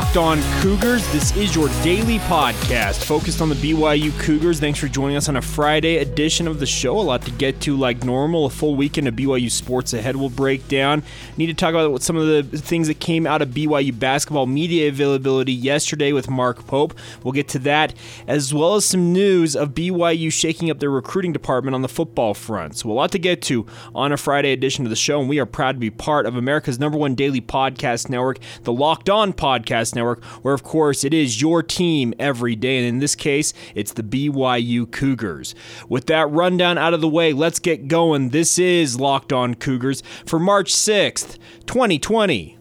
Locked On Cougars. This is your daily podcast focused on the BYU Cougars. Thanks for joining us on a Friday edition of the show. A lot to get to, like normal. A full weekend of BYU sports ahead. We'll break down. Need to talk about some of the things that came out of BYU basketball media availability yesterday with Mark Pope. We'll get to that, as well as some news of BYU shaking up their recruiting department on the football front. So, a lot to get to on a Friday edition of the show, and we are proud to be part of America's number one daily podcast network, the Locked On Podcast Network, where, of course, it is your team every day. And in this case, it's the BYU Cougars. With that rundown out of the way, let's get going. This is Locked On Cougars for March 6th, 2020.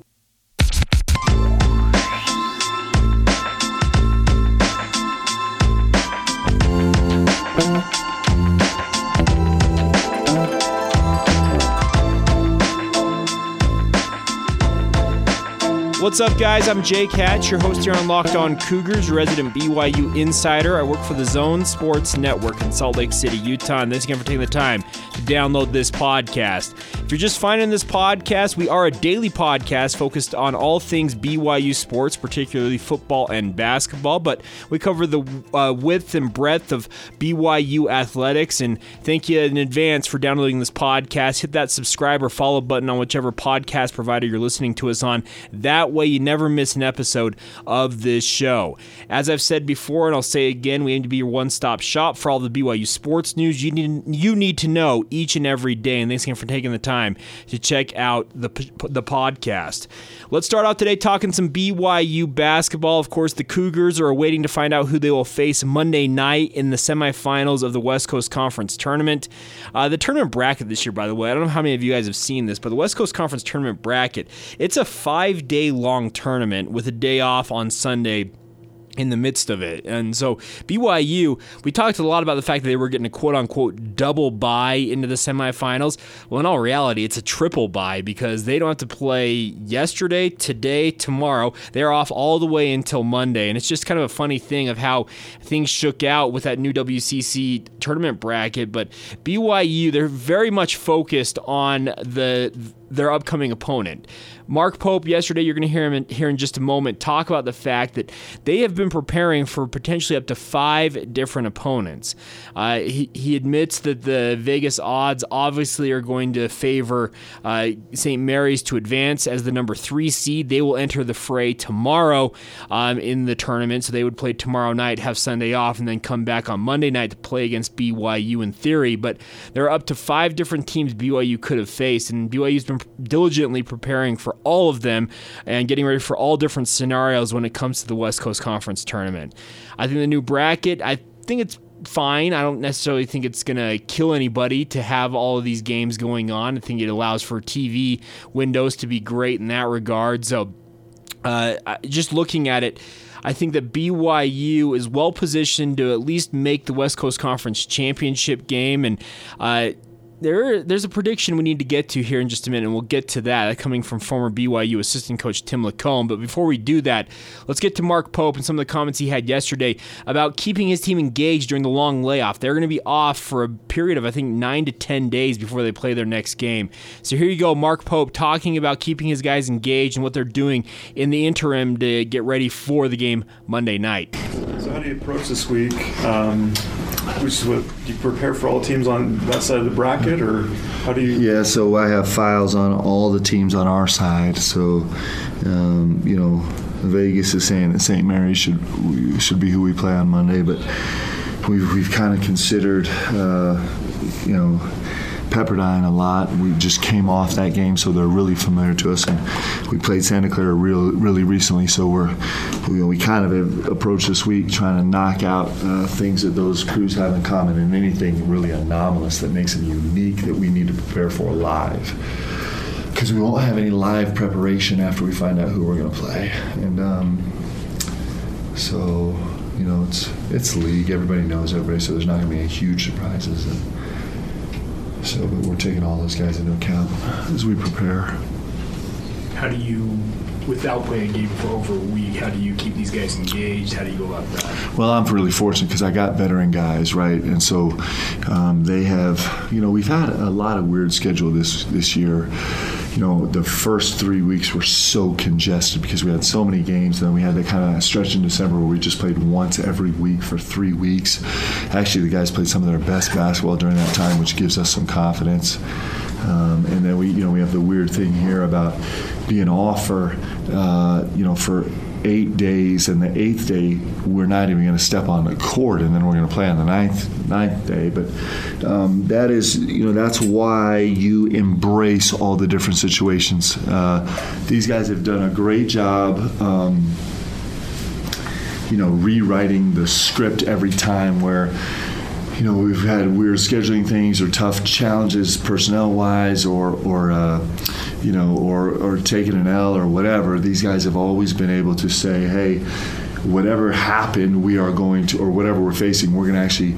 What's up, guys? I'm Jake Hatch, your host here on Locked On Cougars, resident BYU insider. I work for the Zone Sports Network in Salt Lake City, Utah. And thanks again for taking the time to download this podcast. If you're just finding this podcast, we are a daily podcast focused on all things BYU sports, particularly football and basketball. But we cover the uh, width and breadth of BYU athletics. And thank you in advance for downloading this podcast. Hit that subscribe or follow button on whichever podcast provider you're listening to us on. That you never miss an episode of this show. As I've said before, and I'll say again, we aim to be your one-stop shop for all the BYU sports news you need you need to know each and every day. And thanks again for taking the time to check out the the podcast. Let's start out today talking some BYU basketball. Of course, the Cougars are waiting to find out who they will face Monday night in the semifinals of the West Coast Conference tournament. Uh, the tournament bracket this year, by the way, I don't know how many of you guys have seen this, but the West Coast Conference tournament bracket, it's a five-day long tournament with a day off on Sunday in the midst of it. And so BYU, we talked a lot about the fact that they were getting a quote unquote double bye into the semifinals. Well, in all reality, it's a triple bye because they don't have to play yesterday, today, tomorrow. They're off all the way until Monday. And it's just kind of a funny thing of how things shook out with that new WCC tournament bracket. But BYU, they're very much focused on the their upcoming opponent. Mark Pope, yesterday, you're going to hear him in, here in just a moment, talk about the fact that they have been preparing for potentially up to five different opponents. Uh, he, he admits that the Vegas odds obviously are going to favor uh, St. Mary's to advance as the number three seed. They will enter the fray tomorrow um, in the tournament, so they would play tomorrow night, have Sunday off, and then come back on Monday night to play against BYU in theory. But there are up to five different teams BYU could have faced, and BYU's been diligently preparing for all of them and getting ready for all different scenarios when it comes to the West Coast Conference tournament. I think the new bracket, I think it's fine. I don't necessarily think it's going to kill anybody to have all of these games going on. I think it allows for TV windows to be great in that regard. So, uh, just looking at it, I think that BYU is well positioned to at least make the West Coast Conference championship game, and uh, there there's a prediction we need to get to here in just a minute, and we'll get to that coming from former BYU assistant coach Tim LaComb. But before we do that, let's get to Mark Pope and some of the comments he had yesterday about keeping his team engaged during the long layoff. They're going to be off for a period of I think nine to ten days before they play their next game. So here you go, Mark Pope talking about keeping his guys engaged and what they're doing in the interim to get ready for the game Monday night. So how do you approach this week? Um, which what do you prepare for all teams on that side of the bracket, or how do you? Yeah, so I have files on all the teams on our side. So, um, you know, Vegas is saying that St. Mary's should should be who we play on Monday, but we've we've kind of considered, uh, you know. Pepperdine a lot. We just came off that game, so they're really familiar to us. And we played Santa Clara real, really recently, so we're we, we kind of approached this week trying to knock out uh, things that those crews have in common and anything really anomalous that makes them unique that we need to prepare for live. Because we won't have any live preparation after we find out who we're going to play, and um, so you know, it's it's league. Everybody knows everybody, so there's not going to be any huge surprises. And so, but we're taking all those guys into account as we prepare. How do you, without playing a game for over a week, how do you keep these guys engaged? How do you go about that? Well, I'm really fortunate because I got veteran guys, right? And so um, they have, you know, we've had a lot of weird schedule this this year. You know, the first three weeks were so congested because we had so many games. And then we had that kind of stretch in December where we just played once every week for three weeks. Actually, the guys played some of their best basketball during that time, which gives us some confidence. Um, and then we, you know, we have the weird thing here about being off for, uh, you know, for eight days, and the eighth day we're not even going to step on the court, and then we're going to play on the ninth ninth day. But um, that is, you know, that's why you embrace all the different situations. Uh, these guys have done a great job. Um, you know, rewriting the script every time where you know, we've had weird scheduling things or tough challenges personnel wise or, or uh, you know, or, or taking an L or whatever. These guys have always been able to say, hey, whatever happened, we are going to, or whatever we're facing, we're going to actually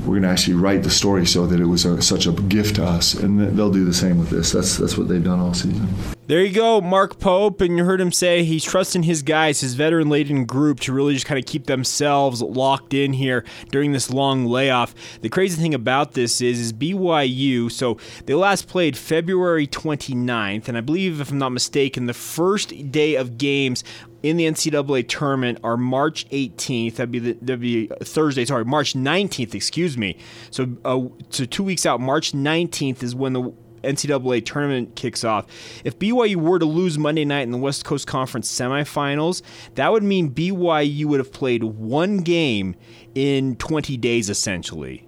we're going to actually write the story so that it was a, such a gift to us, and they'll do the same with this. That's that's what they've done all season. There you go, Mark Pope, and you heard him say he's trusting his guys, his veteran-laden group, to really just kind of keep themselves locked in here during this long layoff. The crazy thing about this is, is BYU. So they last played February 29th, and I believe, if I'm not mistaken, the first day of games in the NCAA tournament are March 18th. That'd be the, that'd be Thursday. Sorry, March 19th. Excuse me. So, uh, so two weeks out, March 19th is when the NCAA tournament kicks off. If BYU were to lose Monday night in the West Coast Conference semifinals, that would mean BYU would have played one game in 20 days, essentially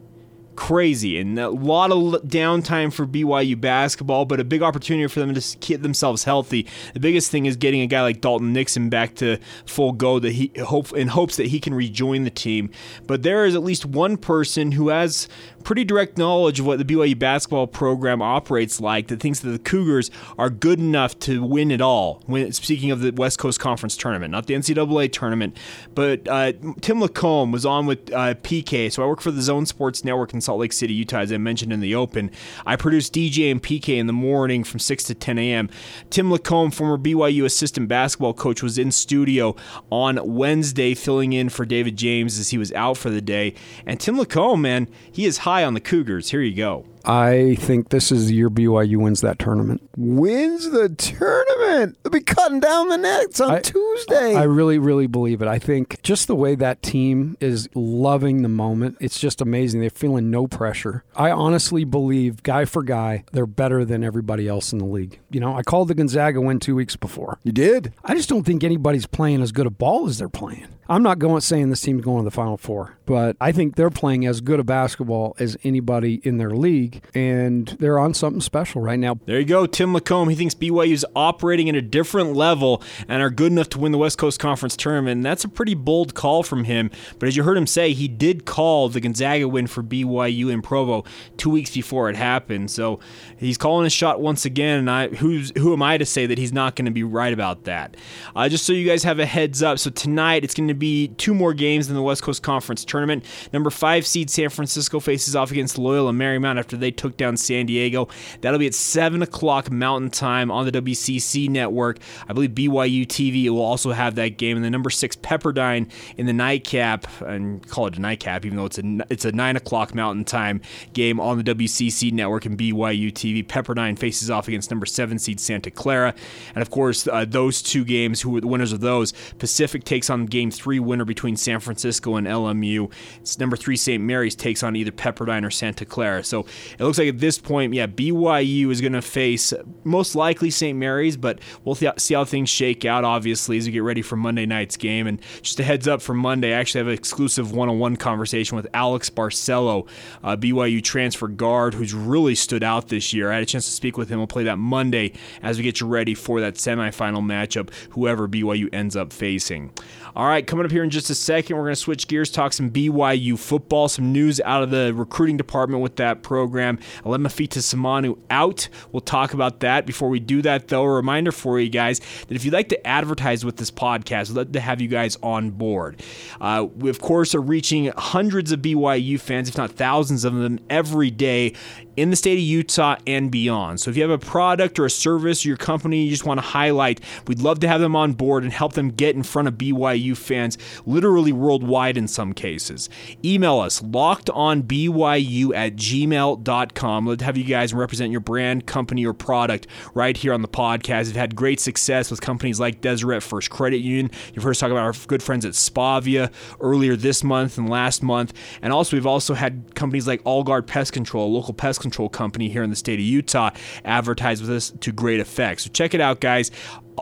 crazy and a lot of downtime for BYU basketball, but a big opportunity for them to keep themselves healthy. The biggest thing is getting a guy like Dalton Nixon back to full go that he hope in hopes that he can rejoin the team. But there is at least one person who has pretty direct knowledge of what the BYU basketball program operates like that thinks that the Cougars are good enough to win it all. When speaking of the West Coast Conference tournament, not the NCAA tournament, but uh, Tim LaComb was on with uh, PK. So I work for the Zone Sports Network in Salt Lake City, Utah, as I mentioned in the open. I produce DJ and PK in the morning from 6 to 10 a.m. Tim LaComb, former BYU assistant basketball coach, was in studio on Wednesday filling in for David James as he was out for the day. And Tim LaComb, man, he is high high on the Cougars. Here you go. I think this is the year BYU wins that tournament. Wins the tournament. They'll be cutting down the nets on I, Tuesday. I really, really believe it. I think just the way that team is loving the moment, it's just amazing. They're feeling no pressure. I honestly believe, guy for guy, they're better than everybody else in the league. You know, I called the Gonzaga win two weeks before. You did? I just don't think anybody's playing as good a ball as they're playing. I'm not going saying this team's going to the Final Four, but I think they're playing as good a basketball as anybody in their league, and they're on something special right now. There you go, Tim LaComb. He thinks BYU's operating at a different level and are good enough to win the West Coast Conference tournament. And that's a pretty bold call from him. But as you heard him say, he did call the Gonzaga win for BYU in Provo two weeks before it happened. So he's calling his shot once again. And I, who's who am I to say that he's not going to be right about that? Uh, just so you guys have a heads up. So tonight it's going to be two more games in the West Coast Conference tournament. Number five seed San Francisco faces off against Loyola Marymount after they took down San Diego. That'll be at seven o'clock Mountain Time on the WCC network. I believe BYU TV will also have that game. And the number six Pepperdine in the nightcap, and call it a nightcap, even though it's a it's a nine o'clock Mountain Time game on the WCC network and BYU TV. Pepperdine faces off against number seven seed Santa Clara, and of course uh, those two games, who are the winners of those, Pacific takes on game three winner between San Francisco and LMU. It's number three St. Mary's takes on either Pepperdine or Santa Clara. So it looks like at this point, yeah, BYU is going to face most likely St. Mary's, but we'll th- see how things shake out. Obviously, as we get ready for Monday night's game, and just a heads up for Monday, I actually have an exclusive one-on-one conversation with Alex Barcelo, uh, BYU transfer guard, who's really stood out this year. I had a chance to speak with him. We'll play that Monday as we get you ready for that semifinal matchup, whoever BYU ends up facing. All right, coming up here in just a second, we're going to switch gears, talk some BYU football, some news out of the recruiting department with that program. Alema Fitisemanu out. We'll talk about that. Before we do that, though, a reminder for you guys that if you'd like to advertise with this podcast, we'd love to have you guys on board. Uh, we, of course, are reaching hundreds of BYU fans, if not thousands of them, every day in the state of Utah and beyond. So if you have a product or a service, or your company you just want to highlight, we'd love to have them on board and help them get in front of BYU fans, literally worldwide in some cases. Email us lockedonbyu at gmail.com. Let's have you guys represent your brand, company, or product right here on the podcast. We've had great success with companies like Deseret First Credit Union. You've heard us talk about our good friends at Spavia earlier this month and last month. And also, we've also had companies like Allguard Pest Control, a local pest control company here in the state of Utah, advertise with us to great effect. So check it out, guys.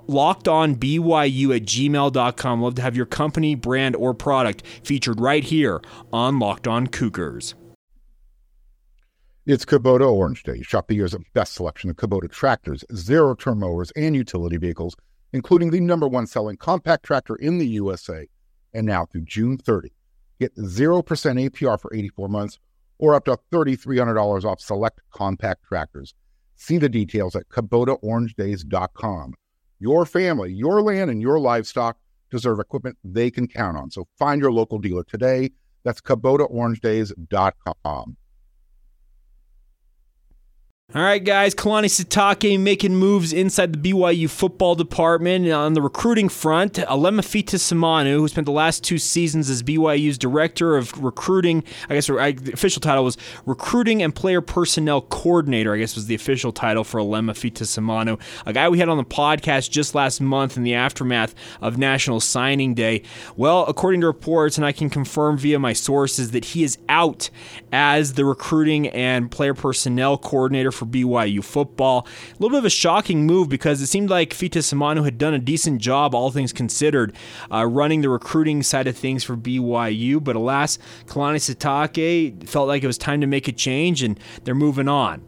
Locked on BYU at gmail.com. Love to have your company, brand, or product featured right here on Locked On Cougars. It's Kubota Orange Day. Shop the year's best selection of Kubota tractors, zero turn mowers, and utility vehicles, including the number one selling compact tractor in the USA. And now through June 30, get 0% APR for 84 months or up to $3,300 off select compact tractors. See the details at KubotaOrangeDays.com. Your family, your land, and your livestock deserve equipment they can count on. So find your local dealer today. That's KubotaOrangeDays.com. All right, guys. Kalani Sitake making moves inside the BYU football department on the recruiting front. Alema Fitisemanu, who spent the last two seasons as BYU's director of recruiting, I guess the official title was recruiting and player personnel coordinator. I guess was the official title for Alema Fitisemanu, a guy we had on the podcast just last month in the aftermath of National Signing Day. Well, according to reports, and I can confirm via my sources that he is out as the recruiting and player personnel coordinator for BYU football. A little bit of a shocking move because it seemed like Fitisemanu had done a decent job, all things considered, uh, running the recruiting side of things for BYU. But alas, Kalani Sitake felt like it was time to make a change, and they're moving on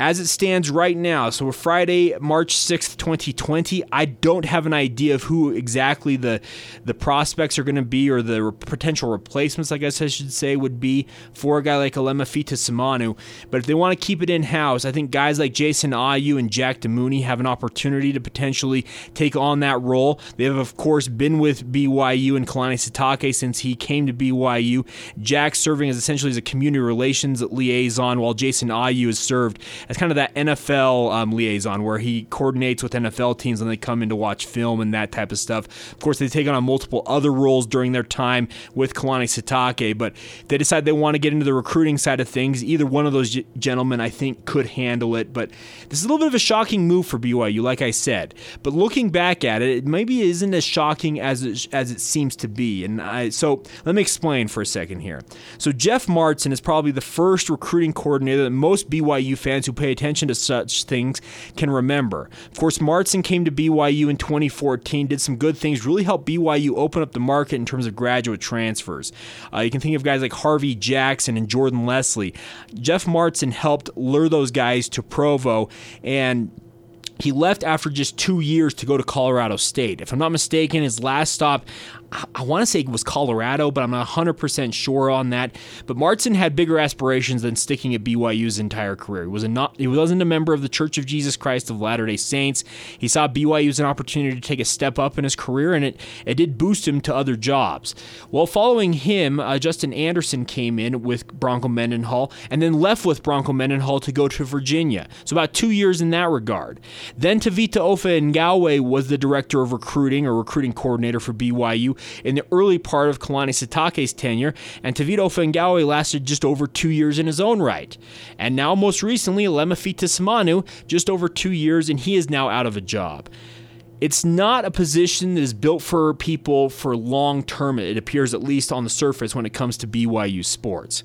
as it stands right now, so we're Friday, March 6th, 2020, I don't have an idea of who exactly the the prospects are going to be or the re- potential replacements, I guess I should say, would be for a guy like Alema Fitisemanu. But if they want to keep it in house, I think guys like Jason Ayu and Jack Demooney have an opportunity to potentially take on that role. They have, of course, been with BYU and Kalani Sitake since he came to BYU. Jack serving as essentially as a community relations liaison, while Jason Ayu has served as kind of that NFL um, liaison where he coordinates with NFL teams when they come in to watch film and that type of stuff. Of course, they've taken on multiple other roles during their time with Kalani Sitake, but they decide they want to get into the recruiting side of things. Either one of those gentlemen, I think, could handle it, but this is a little bit of a shocking move for BYU, like I said. But looking back at it, it maybe isn't as shocking as it, as it seems to be. And I, so let me explain for a second here. So Jeff Martin is probably the first recruiting coordinator that most BYU fans who pay attention to such things can remember. Of course, Martson came to BYU in 2014, did some good things, really helped BYU open up the market in terms of graduate transfers. Uh, you can think of guys like Harvey Jackson and Jordan Leslie. Jeff Martson helped lure those guys to Provo and he left after just two years to go to Colorado State. If I'm not mistaken, his last stop, I want to say it was Colorado, but I'm not 100% sure on that. But Martin had bigger aspirations than sticking at BYU's entire career. He, was not, he wasn't a member of the Church of Jesus Christ of Latter day Saints. He saw BYU as an opportunity to take a step up in his career, and it, it did boost him to other jobs. Well, following him, uh, Justin Anderson came in with Bronco Mendenhall and then left with Bronco Mendenhall to go to Virginia. So about two years in that regard. Then Tevita Ofahengaue was the director of recruiting or recruiting coordinator for BYU in the early part of Kalani Sitake's tenure, and Tavito Fangawe lasted just over two years in his own right. And now, most recently, Lemafita Samanu, just over two years, and he is now out of a job. It's not a position that is built for people for long term, it appears at least on the surface when it comes to BYU sports.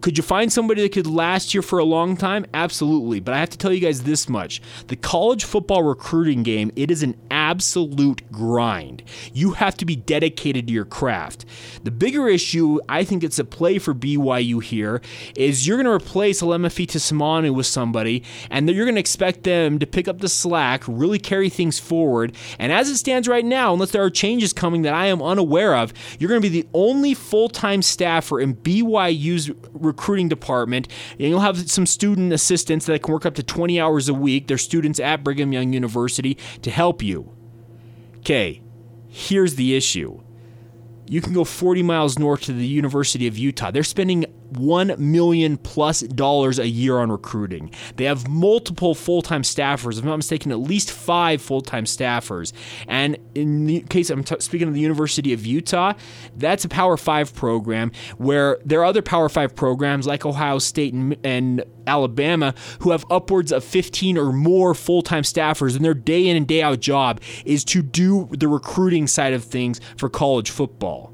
Could you find somebody that could last here for a long time? Absolutely. But I have to tell you guys this much. The college football recruiting game, it is an absolute grind. You have to be dedicated to your craft. The bigger issue, I think it's a play for BYU here, is you're going to replace Alema Fitisemanu with somebody, and you're going to expect them to pick up the slack, really carry things forward. And as it stands right now, unless there are changes coming that I am unaware of, you're going to be the only full time staffer in BYU's recruiting department. And you'll have some student assistants that can work up to 20 hours a week. They're students at Brigham Young University to help you. Okay, here's the issue. You can go 40 miles north to the University of Utah. They're spending 1 million plus dollars a year on recruiting. They have multiple full-time staffers, if I'm not mistaken, at least 5 full-time staffers. And in the case I'm t- speaking of the University of Utah, that's a Power 5 program where there are other Power 5 programs like Ohio State and, and Alabama who have upwards of 15 or more full-time staffers and their day in and day out job is to do the recruiting side of things for college football.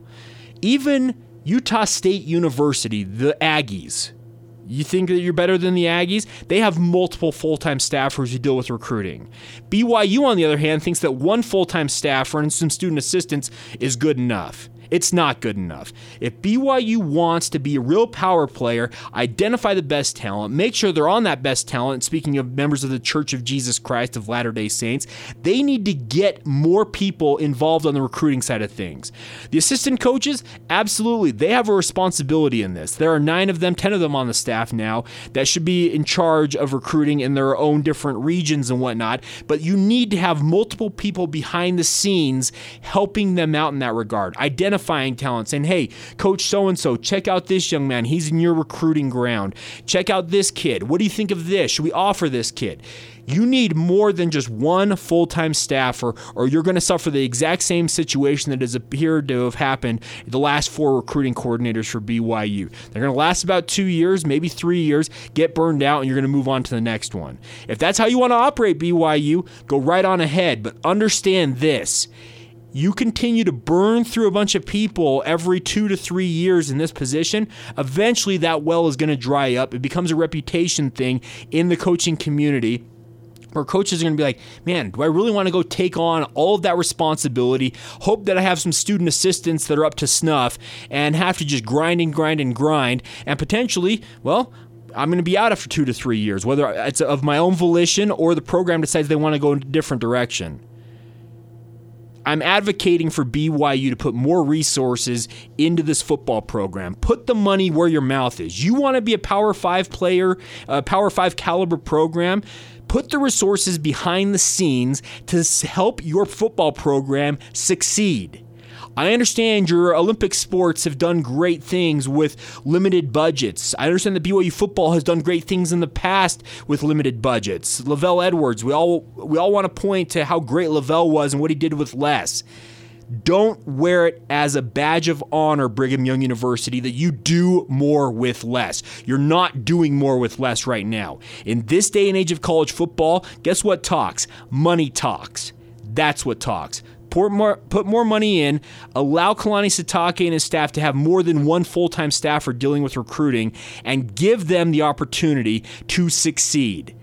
Even Utah State University, the Aggies. You think that you're better than the Aggies? They have multiple full time staffers who deal with recruiting. BYU, on the other hand, thinks that one full time staffer and some student assistants is good enough. It's not good enough. If BYU wants to be a real power player, identify the best talent, make sure they're on that best talent. Speaking of members of the Church of Jesus Christ of Latter day Saints, they need to get more people involved on the recruiting side of things. The assistant coaches, absolutely, they have a responsibility in this. There are nine of them, 10 of them on the staff now that should be in charge of recruiting in their own different regions and whatnot. But you need to have multiple people behind the scenes helping them out in that regard. Identify identifying talent, saying, hey, coach so and so, check out this young man. He's in your recruiting ground. Check out this kid. What do you think of this? Should we offer this kid? You need more than just one full time staffer, or you're going to suffer the exact same situation that has appeared to have happened the last four recruiting coordinators for BYU. They're going to last about two years, maybe three years, get burned out, and you're going to move on to the next one. If that's how you want to operate BYU, go right on ahead, but understand this you continue to burn through a bunch of people every two to three years in this position, eventually that well is going to dry up. It becomes a reputation thing in the coaching community where coaches are going to be like, man, do I really want to go take on all of that responsibility? Hope that I have some student assistants that are up to snuff and have to just grind and grind and grind. And potentially, well, I'm going to be out after two to three years, whether it's of my own volition or the program decides they want to go in a different direction. I'm advocating for BYU to put more resources into this football program. Put the money where your mouth is. You want to be a Power 5 player, a Power 5 caliber program? Put the resources behind the scenes to help your football program succeed. I understand your Olympic sports have done great things with limited budgets. I understand that BYU football has done great things in the past with limited budgets. LaVell Edwards, we all we all want to point to how great Lavelle was and what he did with less. Don't wear it as a badge of honor, Brigham Young University, that you do more with less. You're not doing more with less right now. In this day and age of college football, guess what talks? Money talks. That's what talks. Put more, put more money in, allow Kalani Sitake and his staff to have more than one full time staffer dealing with recruiting, and give them the opportunity to succeed.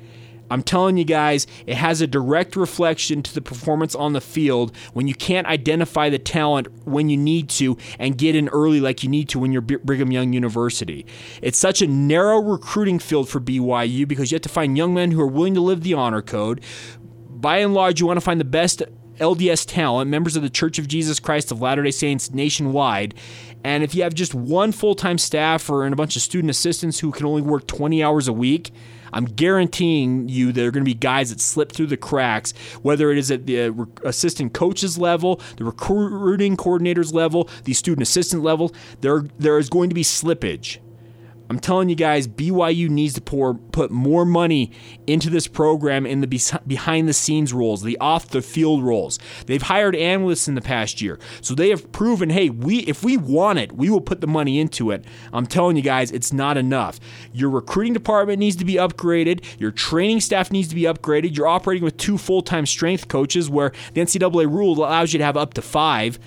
I'm telling you guys, it has a direct reflection to the performance on the field when you can't identify the talent when you need to and get in early like you need to when you're Brigham Young University. It's such a narrow recruiting field for BYU because you have to find young men who are willing to live the honor code. By and large, you want to find the best LDS talent, members of the Church of Jesus Christ of Latter day Saints nationwide. And if you have just one full time staffer and a bunch of student assistants who can only work 20 hours a week, I'm guaranteeing you there are going to be guys that slip through the cracks, whether it is at the uh, assistant coaches level, the recruiting coordinators level, the student assistant level. There, there is going to be slippage. I'm telling you guys, BYU needs to pour, put more money into this program in the behind the scenes roles, the off the field roles. They've hired analysts in the past year, so they have proven, hey, we if we want it, we will put the money into it. I'm telling you guys, it's not enough. Your recruiting department needs to be upgraded. Your training staff needs to be upgraded. You're operating with two full time strength coaches, where the NCAA rule allows you to have up to five.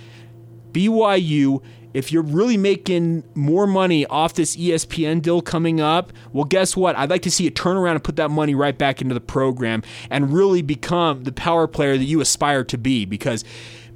BYU if you're really making more money off this ESPN deal coming up, well, guess what? I'd like to see you turn around and put that money right back into the program and really become the power player that you aspire to be because.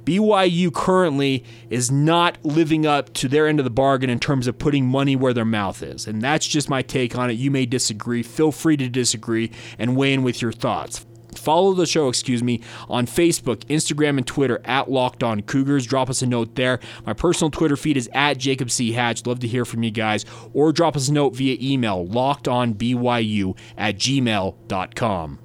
BYU currently is not living up to their end of the bargain in terms of putting money where their mouth is. And that's just my take on it. You may disagree. Feel free to disagree and weigh in with your thoughts. Follow the show, excuse me, on Facebook, Instagram, and Twitter at Locked On Cougars. Drop us a note there. My personal Twitter feed is at Jacob C. Hatch. Love to hear from you guys. Or drop us a note via email, lockedonbyu at gmail.com.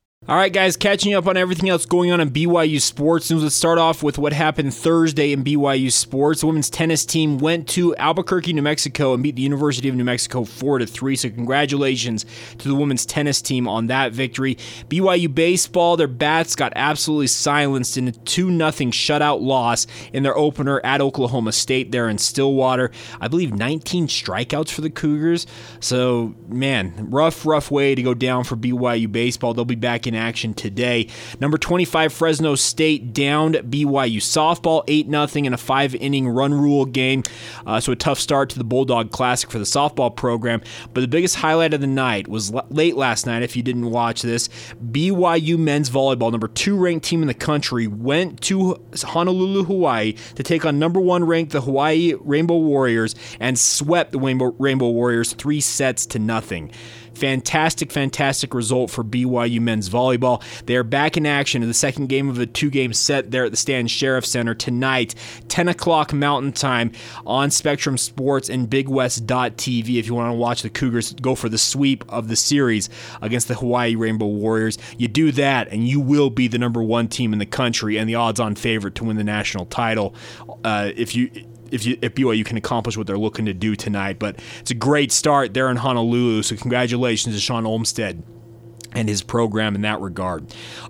All right, guys, catching up on everything else going on in BYU sports. And let's start off with what happened Thursday in BYU sports. The women's tennis team went to Albuquerque, New Mexico, and beat the University of New Mexico four to three. So congratulations to the women's tennis team on that victory. BYU baseball, their bats got absolutely silenced in a two nothing shutout loss in their opener at Oklahoma State there in Stillwater. I believe 19 strikeouts for the Cougars. So man, rough, rough way to go down for BYU baseball. They'll be back in action today. Number 25 Fresno State downed BYU softball 8 0 in a 5 inning run rule game. Uh, so a tough start to the Bulldog Classic for the softball program. But the biggest highlight of the night was l- late last night if you didn't watch this. BYU men's volleyball, number 2 ranked team in the country, went to Honolulu, Hawaii to take on number 1 ranked the Hawaii Rainbow Warriors and swept the Rainbow, Rainbow Warriors 3 sets to nothing. Fantastic, fantastic result for BYU men's volleyball. They are back in action in the second game of a two game set there at the Stan Sheriff Center tonight, 10 o'clock Mountain Time on Spectrum Sports and BigWest.tv. If you want to watch the Cougars go for the sweep of the series against the Hawaii Rainbow Warriors, you do that and you will be the number one team in the country and the odds on favorite to win the national title. Uh, if you if you if BYU can accomplish what they're looking to do tonight. But it's a great start there in Honolulu. So congratulations to Shawn Olmstead and his program in that regard.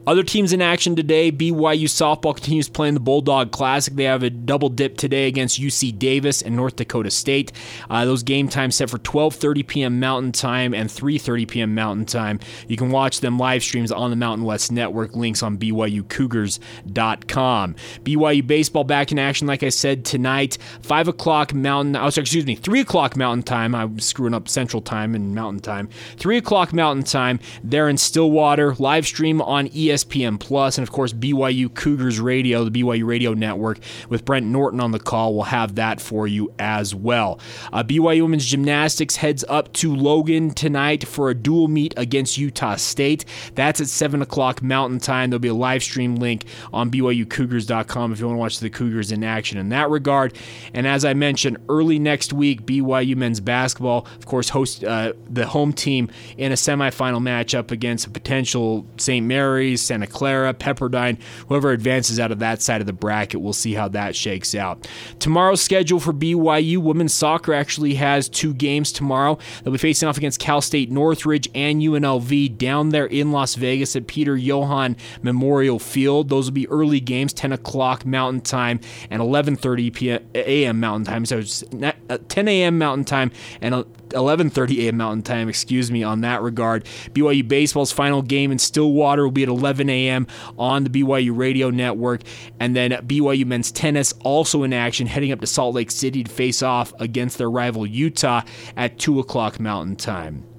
Other teams in action today, BYU softball continues playing the Bulldog Classic. They have a double dip today against UC Davis and North Dakota State. Uh, those game times set for 12:30 p.m. Mountain Time and 3:30 p.m. Mountain Time. You can watch them live streams on the Mountain West Network. Links on BYUCougars.com. BYU baseball back in action, like I said tonight, five o'clock Mountain. Oh, sorry, excuse me, three o'clock Mountain Time. I'm screwing up Central Time and Mountain Time. Three o'clock Mountain Time. They're in Stillwater, live stream on ESPN Plus, and of course BYU Cougars Radio, the BYU Radio Network, with Brent Norton on the call. We'll have that for you as well. Uh, BYU Women's Gymnastics heads up to Logan tonight for a dual meet against Utah State. That's at 7 o'clock Mountain Time. There'll be a live stream link on BYUCougars.com if you want to watch the Cougars in action in that regard. And as I mentioned, early next week, BYU men's basketball, of course, host uh, the home team in a semifinal matchup against a potential St. Mary's, Santa Clara, Pepperdine, whoever advances out of that side of the bracket. We'll see how that shakes out. Tomorrow's schedule for BYU women's soccer actually has two games tomorrow. They'll be facing off against Cal State Northridge and UNLV down there in Las Vegas at Peter Johann Memorial Field. Those will be early games, 10 o'clock Mountain Time and 11:30 p.m. a.m. Mountain Time. So it's uh, 10 a.m. Mountain Time and uh, 11:30 a.m. Mountain Time, excuse me, on that regard. BYU baseball's final game in Stillwater will be at 11 a.m. on the BYU Radio Network, and then BYU men's tennis also in action, heading up to Salt Lake City to face off against their rival Utah at 2 o'clock Mountain Time.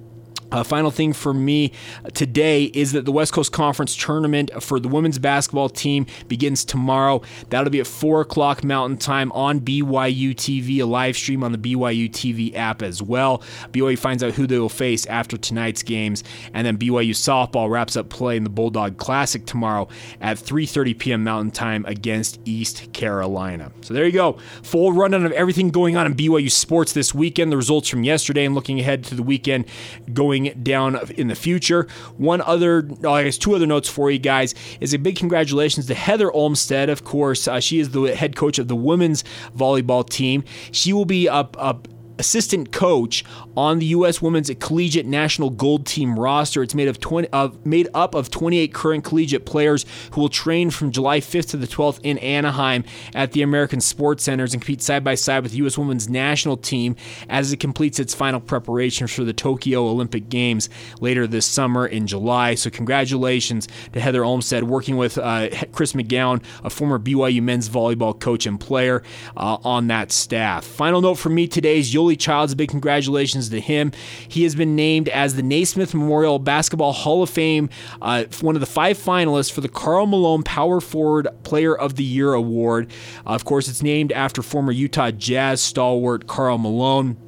Uh, final thing for me today is that the West Coast Conference tournament for the women's basketball team begins tomorrow. That'll be at 4 o'clock Mountain Time on BYU TV, a live stream on the BYU TV app as well. BYU finds out who they will face after tonight's games, and then BYU softball wraps up play in the Bulldog Classic tomorrow at 3:30 p.m. Mountain Time against East Carolina. So there you go, full rundown of everything going on in BYU sports this weekend. The results from yesterday, and looking ahead to the weekend going coming down in the future. One other, I guess, two other notes for you guys is a big congratulations to Heather Olmstead. Of course, uh, she is the head coach of the women's volleyball team. She will be up, up assistant coach on the U.S. Women's Collegiate National Gold Team roster. It's made of 20, uh, made up of 28 current collegiate players who will train from July 5th to the 12th in Anaheim at the American Sports Centers and compete side by side with the U.S. Women's National Team as it completes its final preparations for the Tokyo Olympic Games later this summer in July. So congratulations to Heather Olmstead working with uh, Chris McGown, a former BYU men's volleyball coach and player, uh, on that staff. Final note for me today is Childs. Big congratulations to him. He has been named as the Naismith Memorial Basketball Hall of Fame, uh, one of the five finalists for the Karl Malone Power Forward Player of the Year award. Uh, of course, it's named after former Utah Jazz stalwart Karl Malone.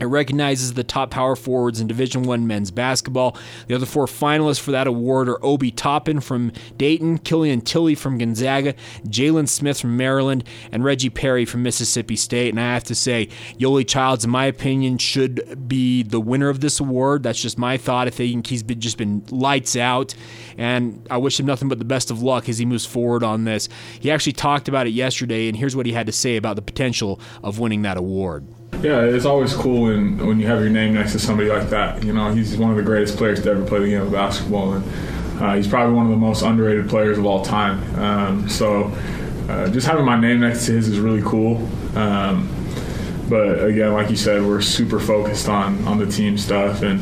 It recognizes the top power forwards in Division One men's basketball. The other four finalists for that award are Obi Toppin from Dayton, Killian Tillie from Gonzaga, Jalen Smith from Maryland, and Reggie Perry from Mississippi State. And I have to say, Yoeli Childs, in my opinion, should be the winner of this award. That's just my thought. I think he's been just been lights out, and I wish him nothing but the best of luck as he moves forward on this. He actually talked about it yesterday, and here's what he had to say about the potential of winning that award. Yeah, it's always cool when, when you have your name next to somebody like that. You know, he's one of the greatest players to ever play the game of basketball, and uh, he's probably one of the most underrated players of all time. Um, so, uh, just having my name next to his is really cool. Um, but again, like you said, we're super focused on on the team stuff, and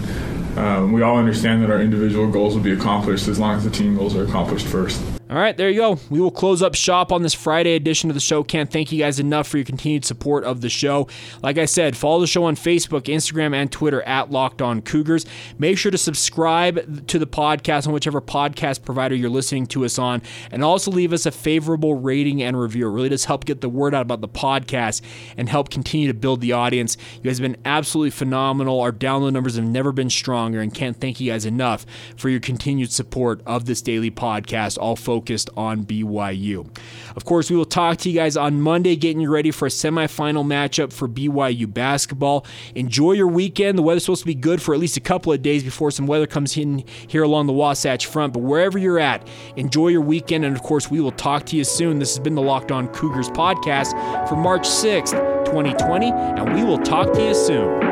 um, we all understand that our individual goals will be accomplished as long as the team goals are accomplished first. All right, there you go. We will close up shop on this Friday edition of the show. Can't thank you guys enough for your continued support of the show. Like I said, follow the show on Facebook, Instagram, and Twitter at Locked On Cougars. Make sure to subscribe to the podcast on whichever podcast provider you're listening to us on, and also leave us a favorable rating and review. It really does help get the word out about the podcast and help continue to build the audience. You guys have been absolutely phenomenal. Our download numbers have never been stronger, and can't thank you guys enough for your continued support of this daily podcast. All focused focused on BYU. Of course, we will talk to you guys on Monday, getting you ready for a semifinal matchup for BYU basketball. Enjoy your weekend. The weather's supposed to be good for at least a couple of days before some weather comes in here along the Wasatch Front. But wherever you're at, enjoy your weekend. And of course, we will talk to you soon. This has been the Locked On Cougars podcast for March 6th, 2020, and we will talk to you soon.